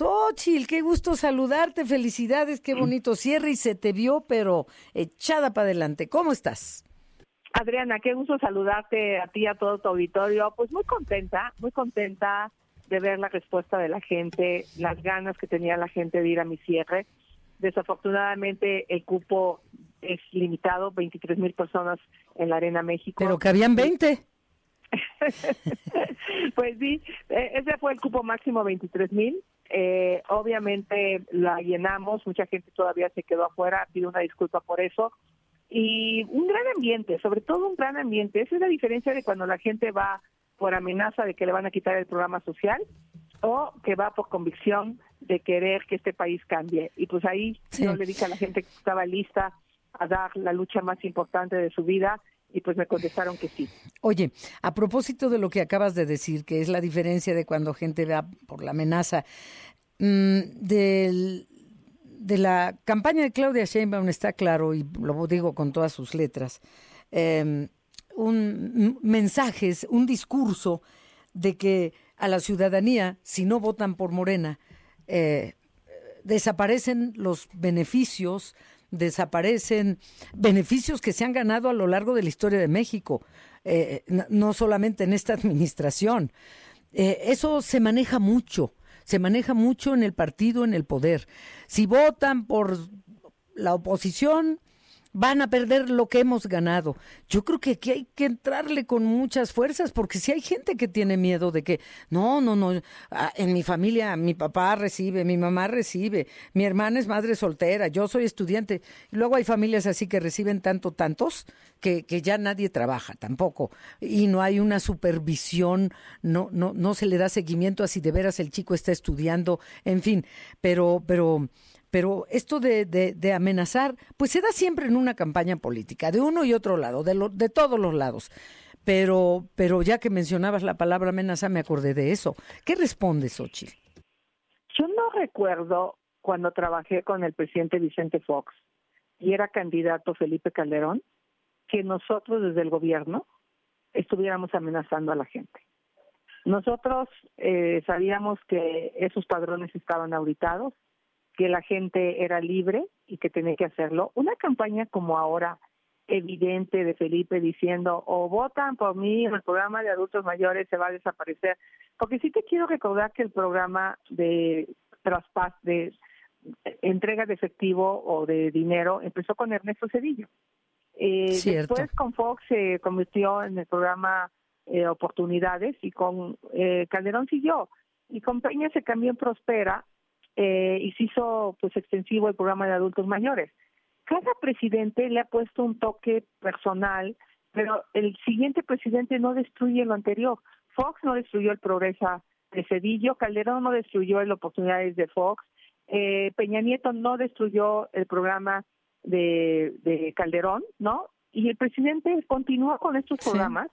Xochil, qué gusto saludarte, felicidades, qué bonito cierre y se te vio, pero echada para adelante. ¿Cómo estás? Adriana, qué gusto saludarte a ti a todo tu auditorio. Pues muy contenta, muy contenta de ver la respuesta de la gente, las ganas que tenía la gente de ir a mi cierre. Desafortunadamente el cupo es limitado, 23 mil personas en la Arena México. Pero que habían 20. pues sí, eh, ese fue el cupo máximo, 23 mil. Eh, obviamente la llenamos, mucha gente todavía se quedó afuera, pido una disculpa por eso. Y un gran ambiente, sobre todo un gran ambiente. Esa es la diferencia de cuando la gente va por amenaza de que le van a quitar el programa social o que va por convicción de querer que este país cambie. Y pues ahí yo le dije a la gente que estaba lista a dar la lucha más importante de su vida y pues me contestaron que sí. Oye, a propósito de lo que acabas de decir, que es la diferencia de cuando gente va por la amenaza, mm, del, de la campaña de Claudia Sheinbaum está claro, y lo digo con todas sus letras, eh, un mensajes, un discurso de que a la ciudadanía, si no votan por Morena, eh, desaparecen los beneficios desaparecen beneficios que se han ganado a lo largo de la historia de México, eh, no solamente en esta administración. Eh, eso se maneja mucho, se maneja mucho en el partido, en el poder. Si votan por la oposición, van a perder lo que hemos ganado. Yo creo que aquí hay que entrarle con muchas fuerzas, porque si hay gente que tiene miedo de que, no, no, no, ah, en mi familia mi papá recibe, mi mamá recibe, mi hermana es madre soltera, yo soy estudiante. Luego hay familias así que reciben tanto, tantos, que, que ya nadie trabaja tampoco. Y no hay una supervisión, no, no, no se le da seguimiento a si de veras el chico está estudiando, en fin, pero, pero pero esto de, de, amenazar, pues se da siempre en una campaña política, de uno y otro lado, de, lo, de todos los lados. Pero, pero ya que mencionabas la palabra amenaza, me acordé de eso. ¿Qué respondes, Xochitl? Yo no recuerdo cuando trabajé con el presidente Vicente Fox y era candidato Felipe Calderón, que nosotros desde el gobierno estuviéramos amenazando a la gente. Nosotros eh, sabíamos que esos padrones estaban auditados, que la gente era libre y que tenía que hacerlo. Una campaña como ahora evidente de Felipe diciendo o votan por mí el programa de adultos mayores se va a desaparecer. Porque sí te quiero recordar que el programa de traspas de entrega de efectivo o de dinero empezó con Ernesto Cedillo. Eh, después con Fox se convirtió en el programa eh, Oportunidades y con eh, Calderón siguió. Y con Peña se cambió en Prospera eh, y se hizo pues extensivo el programa de adultos mayores. Cada presidente le ha puesto un toque personal, pero el siguiente presidente no destruye lo anterior. Fox no destruyó el Progresa de Cedillo, Calderón no destruyó el Oportunidades de Fox, eh, Peña Nieto no destruyó el programa de, de Calderón, ¿no? Y el presidente continúa con estos programas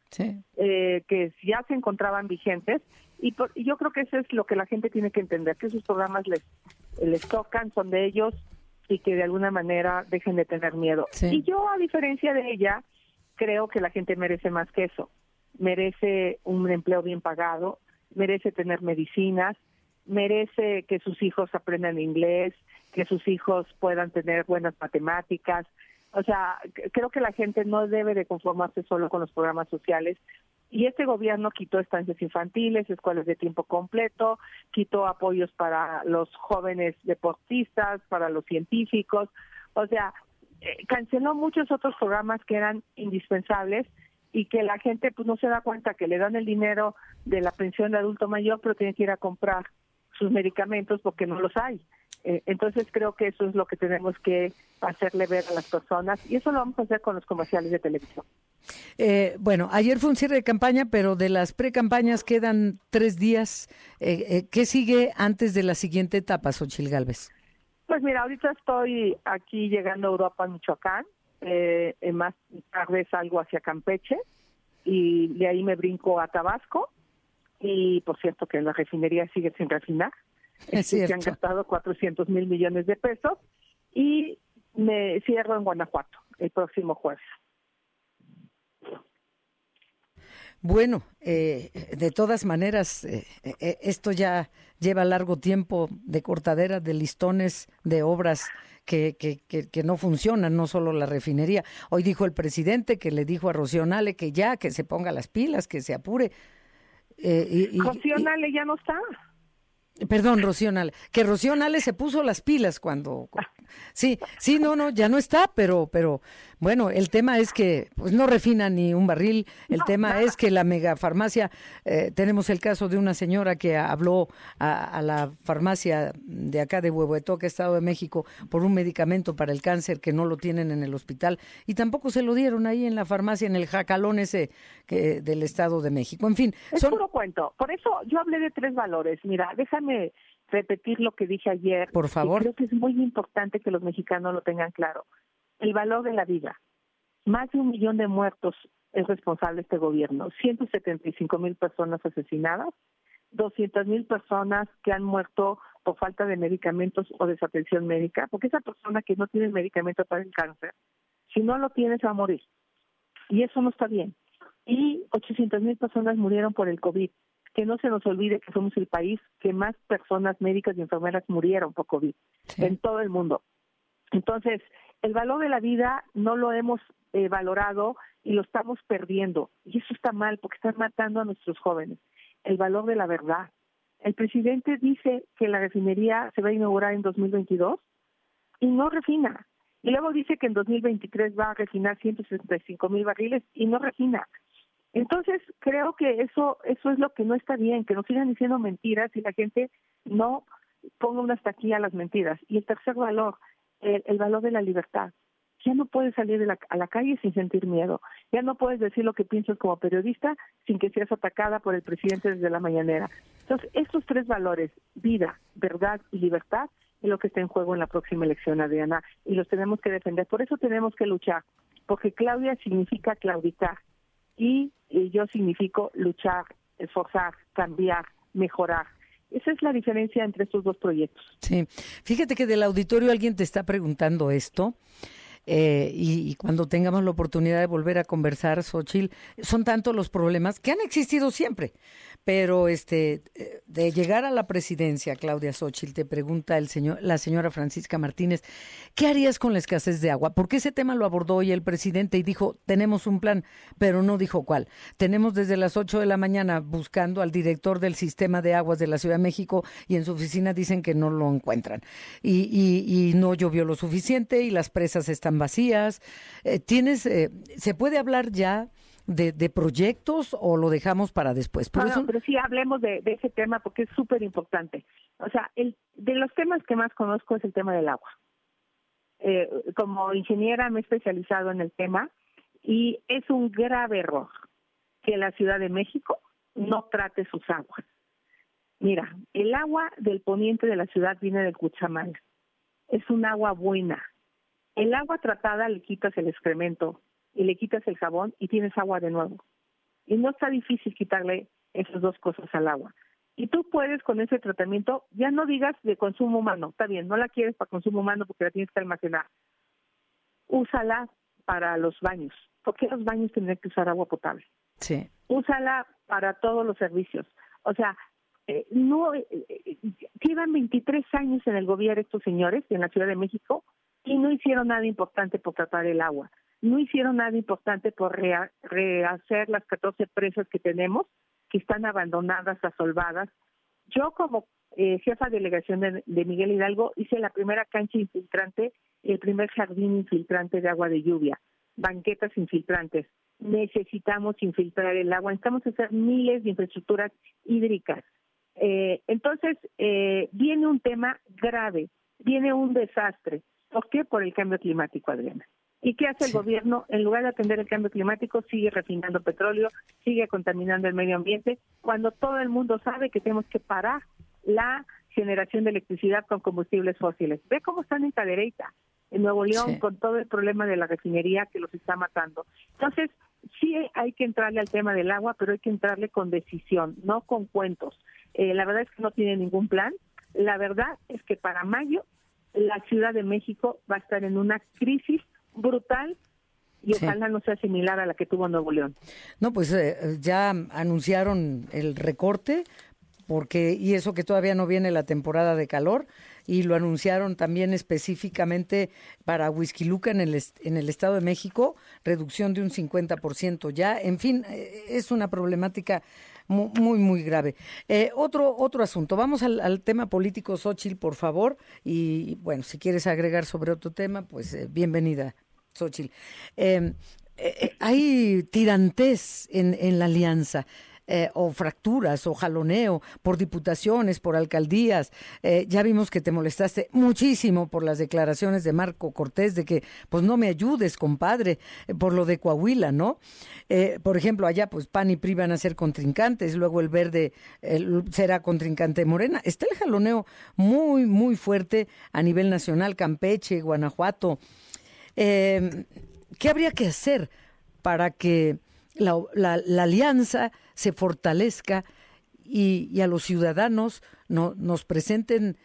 Eh, que ya se encontraban vigentes y, yo creo que eso es lo que la gente tiene que entender, que esos programas les, les tocan, son de ellos y que de alguna manera dejen de tener miedo. Y yo, a diferencia de ella, creo que la gente merece más que eso. Merece un empleo bien pagado, merece tener medicinas, merece que sus hijos aprendan inglés, que sus hijos puedan tener buenas matemáticas, o sea, creo que la gente no debe de conformarse solo con los programas sociales. Y este gobierno quitó estancias infantiles, escuelas de tiempo completo, quitó apoyos para los jóvenes deportistas, para los científicos. O sea, eh, canceló muchos otros programas que eran indispensables y que la gente pues no se da cuenta que le dan el dinero de la pensión de adulto mayor, pero tiene que ir a comprar sus medicamentos porque no los hay. Eh, entonces creo que eso es lo que tenemos que hacerle ver a las personas y eso lo vamos a hacer con los comerciales de televisión. Eh, bueno, ayer fue un cierre de campaña, pero de las pre-campañas quedan tres días. Eh, ¿Qué sigue antes de la siguiente etapa, Xochil Gálvez? Pues mira, ahorita estoy aquí llegando a Europa, Michoacán. más tarde salgo hacia Campeche y de ahí me brinco a Tabasco. Y por cierto que la refinería sigue sin refinar. Es se han gastado 400 mil millones de pesos y me cierro en Guanajuato el próximo jueves. Bueno, eh, de todas maneras, eh, eh, esto ya lleva largo tiempo de cortadera, de listones, de obras que, que, que, no funcionan, no solo la refinería. Hoy dijo el presidente que le dijo a Rocío Nale que ya, que se ponga las pilas, que se apure. Eh, y, Rocío Nale ya no está. Perdón, Rocío Nale, que Rocío Nale se puso las pilas cuando, Sí, sí, no, no, ya no está, pero, pero bueno, el tema es que pues no refina ni un barril. El tema es que la megafarmacia, eh, tenemos el caso de una señora que habló a, la farmacia de acá de Huehuetoca, Estado de México, por un medicamento para el cáncer que no lo tienen en el hospital y tampoco se lo dieron ahí en la farmacia, en el jacalón ese que, del Estado de México. En fin, es puro cuento. Por eso yo hablé de tres valores. Mira, déjame repetir lo que dije ayer. Por favor. Creo que es muy importante que los mexicanos lo tengan claro. El valor de la vida. Más de un millón de muertos es responsable este gobierno. 175 mil personas asesinadas, 200 mil personas que han muerto por falta de medicamentos o desatención médica, porque esa persona que no tiene medicamento para el cáncer, si no lo tiene, se va a morir. Y eso no está bien. Y 800 mil personas murieron por el COVID que no se nos olvide que somos el país que más personas médicas y enfermeras murieron por COVID en todo el mundo. Entonces, el valor de la vida no lo hemos eh, valorado y lo estamos perdiendo. Y eso está mal porque están matando a nuestros jóvenes. El valor de la verdad. El presidente dice que la refinería se va a inaugurar en 2022 y no refina. Y luego dice que en 2023 va a refinar 165 mil barriles y no refina. Entonces, creo que eso eso es lo que no está bien, que nos sigan diciendo mentiras y la gente no ponga una hasta aquí a las mentiras. Y el tercer valor, el, valor de la libertad. Ya no puedes salir de la, a la calle sin sentir miedo. Ya no puedes decir lo que piensas como periodista sin que seas atacada por el presidente desde la mañanera. Entonces, estos tres valores, vida, verdad y libertad, es lo que está en juego en la próxima elección, Adriana, y los tenemos que defender. Por eso tenemos que luchar, porque Claudia significa claudicar y yo significo luchar, esforzar, cambiar, mejorar. Esa es la diferencia entre estos dos proyectos. Sí, fíjate que del auditorio alguien te está preguntando esto. Eh, y, cuando tengamos la oportunidad de volver a conversar, Xochil, son tantos los problemas que han existido siempre, pero este eh, de llegar a la presidencia, Claudia Xochil, te pregunta el señor, la señora Francisca Martínez, ¿qué harías con la escasez de agua? Porque ese tema lo abordó hoy el presidente y dijo, tenemos un plan, pero no dijo cuál. Tenemos desde las 8 de la mañana buscando al director del sistema de aguas de la Ciudad de México y en su oficina dicen que no lo encuentran. Y, y no llovió lo suficiente y las presas están vacías. Eh, ¿Tienes, eh, se puede hablar ya de, de, proyectos o lo dejamos para después? Por pero sí hablemos de, ese tema porque es súper importante. O sea, el, de los temas que más conozco es el tema del agua. Eh, como ingeniera me he especializado en el tema y es un grave error que la Ciudad de México no trate sus aguas. Mira, el agua del poniente de la ciudad viene del Cuchamal. Es un agua buena, el agua tratada le quitas el excremento y le quitas el jabón y tienes agua de nuevo. Y no está difícil quitarle esas dos cosas al agua. Y tú puedes con ese tratamiento, ya no digas de consumo humano, está bien, no la quieres para consumo humano porque la tienes que almacenar. Úsala para los baños. ¿Por qué los baños tienen que usar agua potable? Sí. Úsala para todos los servicios. O sea, eh, no eh, eh, llevan 23 años en el gobierno estos señores en la Ciudad de México y no hicieron nada importante por tratar el agua. No hicieron nada importante por rehacer las 14 presas que tenemos, que están abandonadas, asolvadas. Yo como eh, jefa de delegación de, Miguel Hidalgo hice la primera cancha infiltrante el primer jardín infiltrante de agua de lluvia, banquetas infiltrantes. Necesitamos infiltrar el agua, necesitamos hacer miles de infraestructuras hídricas. Eh, entonces, eh, viene un tema grave, viene un desastre. ¿Por qué? Por el cambio climático, Adriana. ¿Y qué hace el gobierno? En lugar de atender el cambio climático, sigue refinando petróleo, sigue contaminando el medio ambiente, cuando todo el mundo sabe que tenemos que parar la generación de electricidad con combustibles fósiles. Ve cómo están en cadereita, en Nuevo León, con todo el problema de la refinería que los está matando. Entonces, sí hay que entrarle al tema del agua, pero hay que entrarle con decisión, no con cuentos. Eh, la verdad es que no tiene ningún plan. La verdad es que para mayo la Ciudad de México va a estar en una crisis brutal y ojalá no sea similar a la que tuvo Nuevo León. No, pues eh, ya anunciaron el recorte, porque y eso que todavía no viene la temporada de calor y lo anunciaron también específicamente para Luca en el en el Estado de México, reducción de un 50% ya, en fin, eh, es una problemática muy, muy, grave. Eh, otro, otro asunto. Vamos al, tema político, Xochitl, por favor. Y bueno, si quieres agregar sobre otro tema, pues eh, bienvenida, Xochitl. Em, hay tirantes en, en la alianza. Eh, o fracturas o jaloneo por diputaciones, por alcaldías. Eh, ya vimos que te molestaste muchísimo por las declaraciones de Marco Cortés de que pues no me ayudes, compadre, eh, por lo de Coahuila, ¿no? por ejemplo, allá pues PAN y PRI van a ser contrincantes, luego el verde será contrincante Morena. Está el jaloneo muy, muy fuerte a nivel nacional, Campeche, Guanajuato. ¿Qué habría que hacer para que la, alianza se fortalezca y, a los ciudadanos no, nos presenten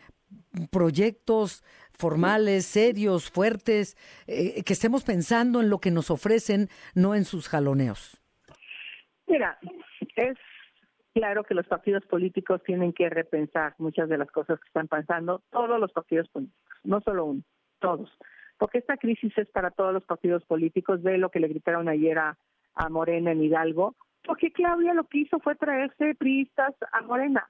proyectos formales, serios, fuertes, eh, que estemos pensando en lo que nos ofrecen, no en sus jaloneos. Mira, es claro que los partidos políticos tienen que repensar muchas de las cosas que están pasando, todos los partidos políticos, no solo uno, todos. Porque esta crisis es para todos los partidos políticos. Ve lo que le gritaron ayer a, a Morena en Hidalgo, porque Claudia lo que hizo fue traerse priistas a Morena.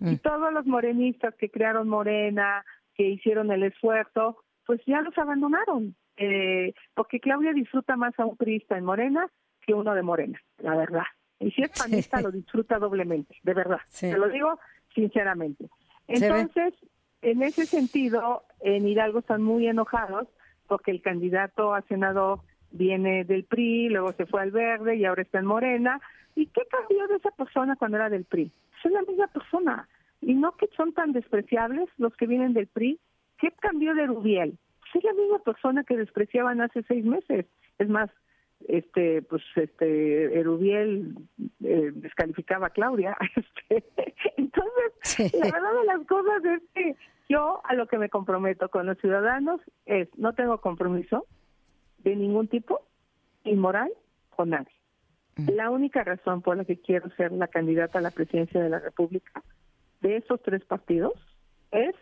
Y mm. todos los morenistas que crearon Morena, que hicieron el esfuerzo, pues ya los abandonaron. Eh, porque Claudia disfruta más a un priista en Morena que uno de Morena, la verdad. Y si es panista, lo disfruta doblemente, de verdad. Te lo digo sinceramente. Entonces, en ese sentido, en Hidalgo están muy enojados porque el candidato a senador viene del PRI, luego se fue al Verde y ahora está en Morena. ¿Y qué cambió de esa persona cuando era del PRI? Es la misma persona. Y no que son tan despreciables los que vienen del PRI. ¿Qué cambió de Rubiel? es la misma persona que despreciaban hace seis meses. Es más, este, pues, este, Erubiel eh, descalificaba a Claudia. Este, entonces, la verdad de las cosas es que yo a lo que me comprometo con los ciudadanos es, no tengo compromiso, de ningún tipo, inmoral con nadie. Mm. La única razón por la que quiero ser la candidata a la presidencia de la República de esos tres partidos es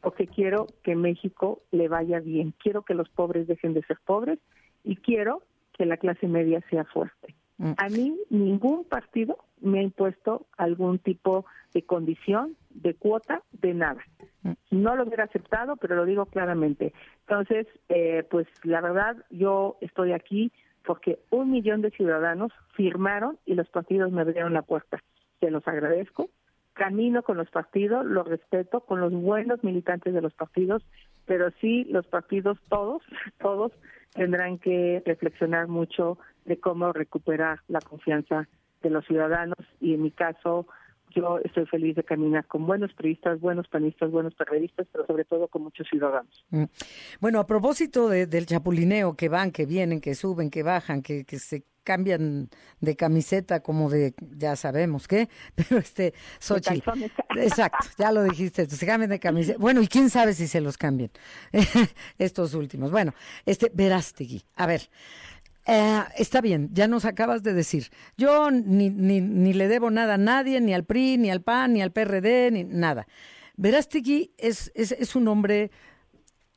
porque quiero que México le vaya bien, quiero que los pobres dejen de ser pobres y quiero que la clase media sea fuerte. Mm. A mí ningún partido me ha impuesto algún tipo de condición, de cuota, de nada. Mm. No lo hubiera aceptado, pero lo digo claramente. Entonces, eh, pues la verdad, yo estoy aquí porque un millón de ciudadanos firmaron y los partidos me abrieron la puerta. Se los agradezco. Camino con los partidos, los respeto, con los buenos militantes de los partidos, pero sí los partidos todos, todos tendrán que reflexionar mucho de cómo recuperar la confianza de los ciudadanos y en mi caso yo estoy feliz de caminar con buenos periodistas, buenos panistas, buenos periodistas, pero sobre todo con muchos ciudadanos. Mm. Bueno, a propósito del chapulineo, que van, que vienen, que suben, que bajan, que, que se cambian de camiseta como de, ya sabemos qué, pero este, Sochi, exacto, ya lo dijiste, se cambian de camiseta, bueno, y quién sabe si se los cambian, estos últimos. Bueno, este, Verástegui, a ver, eh, está bien, ya nos acabas de decir. Yo ni, ni, ni, le debo nada a nadie, ni al PRI, ni al PAN, ni al PRD, ni nada. Verástegui es, es, es un hombre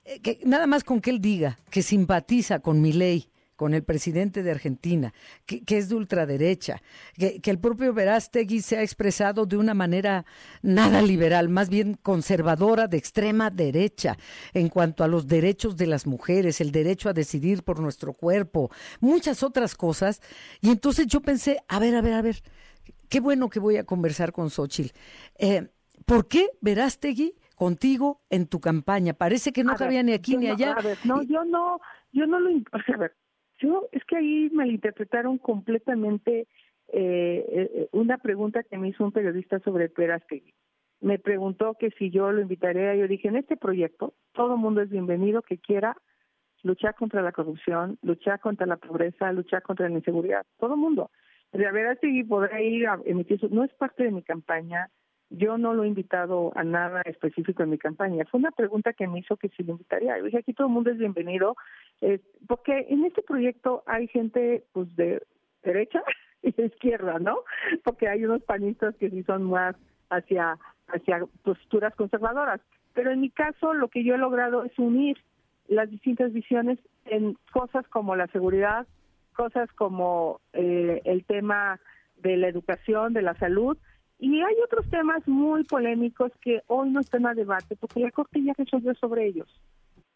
eh, que nada más con que él diga que simpatiza con mi ley, con el presidente de Argentina, que, es de ultraderecha, que, el propio Verástegui se ha expresado de una manera nada liberal, más bien conservadora de extrema derecha en cuanto a los derechos de las mujeres, el derecho a decidir por nuestro cuerpo, muchas otras cosas. Y entonces yo pensé, a ver, a ver, a ver, qué bueno que voy a conversar con Xochitl. Eh, ¿Por qué Verástegui contigo en tu campaña? Parece que no cabía ni aquí ni allá. A ver, no, yo no, yo no lo... A ver, yo, es que ahí malinterpretaron completamente eh, eh, una pregunta que me hizo un periodista sobre Perastegui. Me preguntó que si yo lo invitaría, yo dije, en este proyecto todo mundo es bienvenido que quiera luchar contra la corrupción, luchar contra la pobreza, luchar contra la inseguridad, todo mundo. De Verástegui podrá ir a emitir su, no es parte de mi campaña, Yo no lo he invitado a nada específico en mi campaña. Fue una pregunta que me hizo que si lo invitaría. Yo dije, aquí todo el mundo es bienvenido, eh, porque en este proyecto hay gente pues de derecha y de izquierda, ¿no? Porque hay unos panistas que sí son más hacia hacia posturas conservadoras. Pero en mi caso lo que yo he logrado es unir las distintas visiones en cosas como la seguridad, cosas como eh, el tema de la educación, de la salud, y hay otros temas muy polémicos que hoy no están a debate porque la Corte ya resolvió sobre ellos.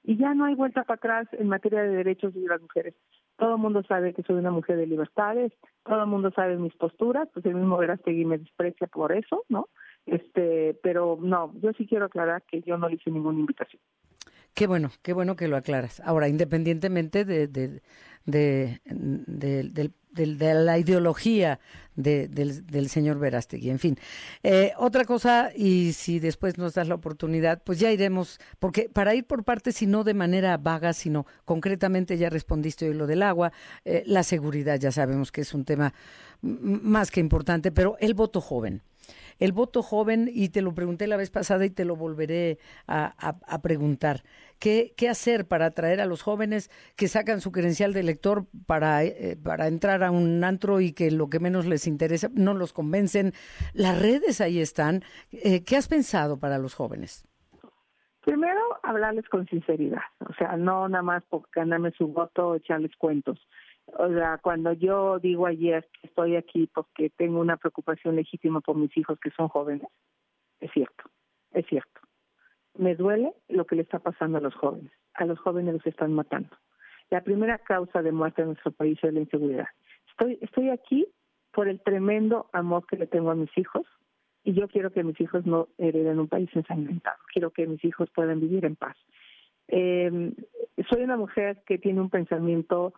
Y ya no hay vuelta para atrás en materia de derechos de las mujeres. Todo el mundo sabe que soy una mujer de libertades, todo el mundo sabe mis posturas, pues el mismo Verástegui me desprecia por eso, ¿no? Este, pero no, yo sí quiero aclarar que yo no le hice ninguna invitación. Qué bueno, qué bueno que lo aclaras. Ahora, independientemente de, de, de, de la ideología del, del, señor Verástegui. En fin, eh, otra cosa, y si después nos das la oportunidad, pues ya iremos, porque para ir por partes, y no de manera vaga, sino concretamente ya respondiste hoy lo del agua, eh, la seguridad, ya sabemos que es un tema más que importante, pero el voto joven el voto joven, y te lo pregunté la vez pasada y te lo volveré a, preguntar, ¿qué, ¿qué, hacer para atraer a los jóvenes que sacan su credencial de elector para, eh, para entrar a un antro y que lo que menos les interesa no los convencen? Las redes ahí están. Eh, ¿Qué has pensado para los jóvenes? Primero, hablarles con sinceridad, o sea, no nada más por ganarme su voto echarles cuentos. O sea, cuando yo digo ayer que estoy aquí porque tengo una preocupación legítima por mis hijos que son jóvenes, es cierto, es cierto. Me duele lo que le está pasando a los jóvenes. A los jóvenes los están matando. La primera causa de muerte en nuestro país es la inseguridad. Estoy, estoy aquí por el tremendo amor que le tengo a mis hijos y yo quiero que mis hijos no hereden un país ensangrentado. Quiero que mis hijos puedan vivir en paz. Eh, soy una mujer que tiene un pensamiento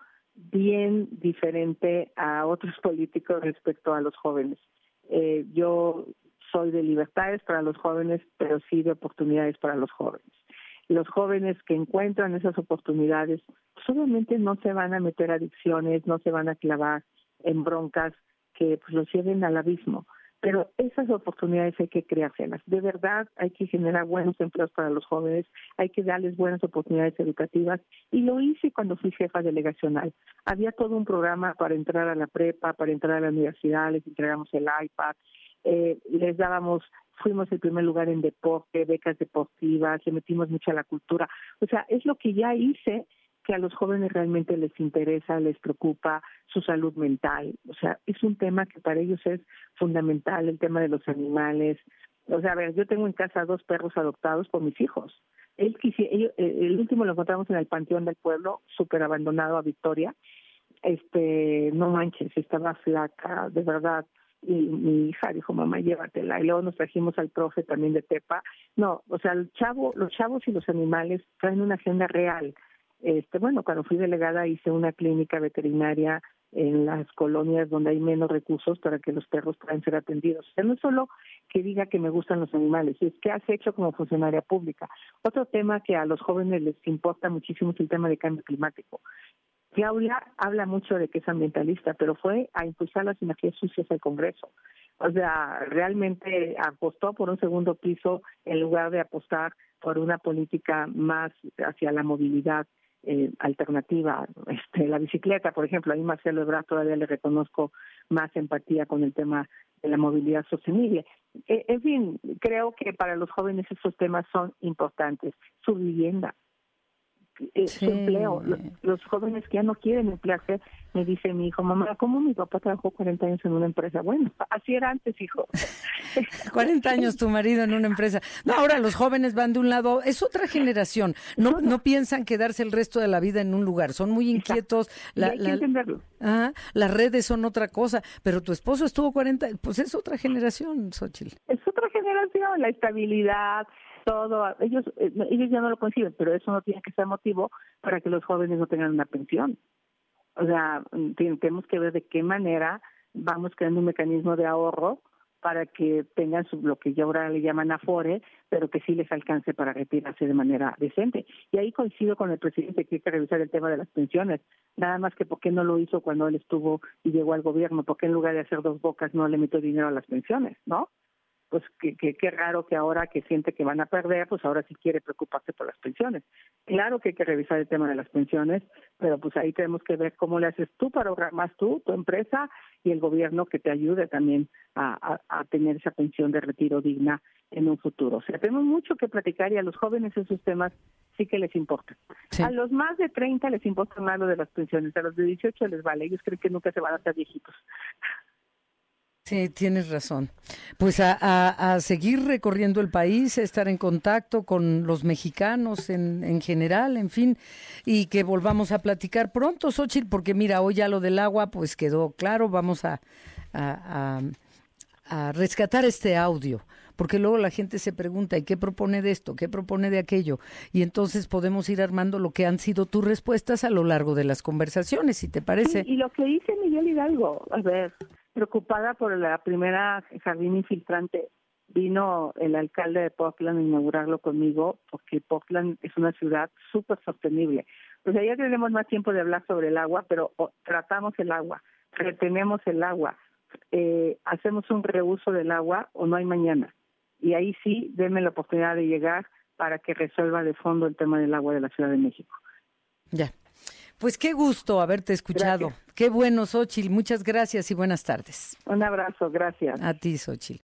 bien diferente a otros políticos respecto a los jóvenes. Eh, yo soy de libertades para los jóvenes, pero sí de oportunidades para los jóvenes. Los jóvenes que encuentran esas oportunidades, pues obviamente no se van a meter adicciones, no se van a clavar en broncas que pues, los lleven al abismo pero esas oportunidades hay que creárselas. De verdad hay que generar buenos empleos para los jóvenes, hay que darles buenas oportunidades educativas y lo hice cuando fui jefa delegacional. Había todo un programa para entrar a la prepa, para entrar a la universidad, les entregamos el iPad, eh, les dábamos, fuimos el primer lugar en deporte, becas deportivas, le metimos mucho a la cultura. O sea, es lo que ya hice que a los jóvenes realmente les interesa, les preocupa su salud mental. O sea, es un tema que para ellos es fundamental, el tema de los animales. O sea, a ver, yo tengo en casa dos perros adoptados por mis hijos. Él, eh, el último lo encontramos en el Panteón del Pueblo, súper abandonado a Victoria. Este, no manches, estaba flaca, de verdad. Y mi hija dijo, mamá, llévatela. Y luego nos trajimos al profe también de Tepa. No, o sea, el chavo, los chavos y los animales traen una agenda real este, bueno, cuando fui delegada hice una clínica veterinaria en las colonias donde hay menos recursos para que los perros puedan ser atendidos. O sea, no es solo que diga que me gustan los animales, es que has hecho como funcionaria pública. Otro tema que a los jóvenes les importa muchísimo es el tema de cambio climático. Claudia habla mucho de que es ambientalista, pero fue a impulsar las energías sucias al Congreso. O sea, realmente apostó por un segundo piso en lugar de apostar por una política más hacia la movilidad eh, alternativa. Este, la bicicleta, por ejemplo, a mí Marcelo Ebrard todavía le reconozco más empatía con el tema de la movilidad sostenible. E, en fin, creo que para los jóvenes esos temas son importantes. Su vivienda, eh, su empleo. Los, jóvenes que ya no quieren emplearse, me dice mi hijo, mamá, ¿cómo mi papá trabajó 40 años en una empresa? Bueno, así era antes, hijo. 40 años tu marido en una empresa. No, ahora los jóvenes van de un lado, es otra generación. No, no piensan quedarse el resto de la vida en un lugar, son muy inquietos. La, hay que entenderlo. Ah, las redes son otra cosa, pero tu esposo estuvo 40, pues es otra generación, Xochitl. Es otra generación, la estabilidad, todo, ellos, eh, ellos ya no lo conciben, pero eso no tiene que ser motivo para que los jóvenes no tengan una pensión. O sea, tenemos que ver de qué manera vamos creando un mecanismo de ahorro para que tengan su, lo que ya ahora le llaman afore, pero que sí les alcance para retirarse de manera decente. Y ahí coincido con el presidente que hay que revisar el tema de las pensiones. Nada más que por qué no lo hizo cuando él estuvo y llegó al gobierno, por qué en lugar de hacer dos bocas no le metió dinero a las pensiones, ¿no? Pues qué raro que ahora que siente que van a perder, pues ahora sí quiere preocuparse por las pensiones. Claro que hay que revisar el tema de las pensiones, pero pues ahí tenemos que ver cómo le haces tú para ahorrar más tú, tu empresa y el gobierno que te ayude también a, a, tener esa pensión de retiro digna en un futuro. O sea, tenemos mucho que platicar y a los jóvenes esos temas sí que les importa. A los más de 30 les importa más lo de las pensiones, a los de 18 les vale, ellos creen que nunca se van a hacer viejitos. Sí, tienes razón. Pues a, seguir recorriendo el país, a estar en contacto con los mexicanos en, en, general, en fin, y que volvamos a platicar pronto, Xochitl, porque mira, hoy ya lo del agua pues quedó claro, vamos a, a, a rescatar este audio porque luego la gente se pregunta, ¿y qué propone de esto? ¿Qué propone de aquello? Y entonces podemos ir armando lo que han sido tus respuestas a lo largo de las conversaciones, si te parece. y lo que dice Miguel Hidalgo, a ver, preocupada por la primera jardín infiltrante. Vino el alcalde de Portland a inaugurarlo conmigo porque Portland es una ciudad súper sostenible. Pues ya tenemos más tiempo de hablar sobre el agua, pero tratamos el agua, retenemos el agua, eh, hacemos un reuso del agua o no hay mañana. Y ahí sí, denme la oportunidad de llegar para que resuelva de fondo el tema del agua de la Ciudad de México. Ya. Pues qué gusto haberte escuchado. Qué bueno, Xochil. Muchas gracias y buenas tardes. Un abrazo, gracias. A ti, Xochil.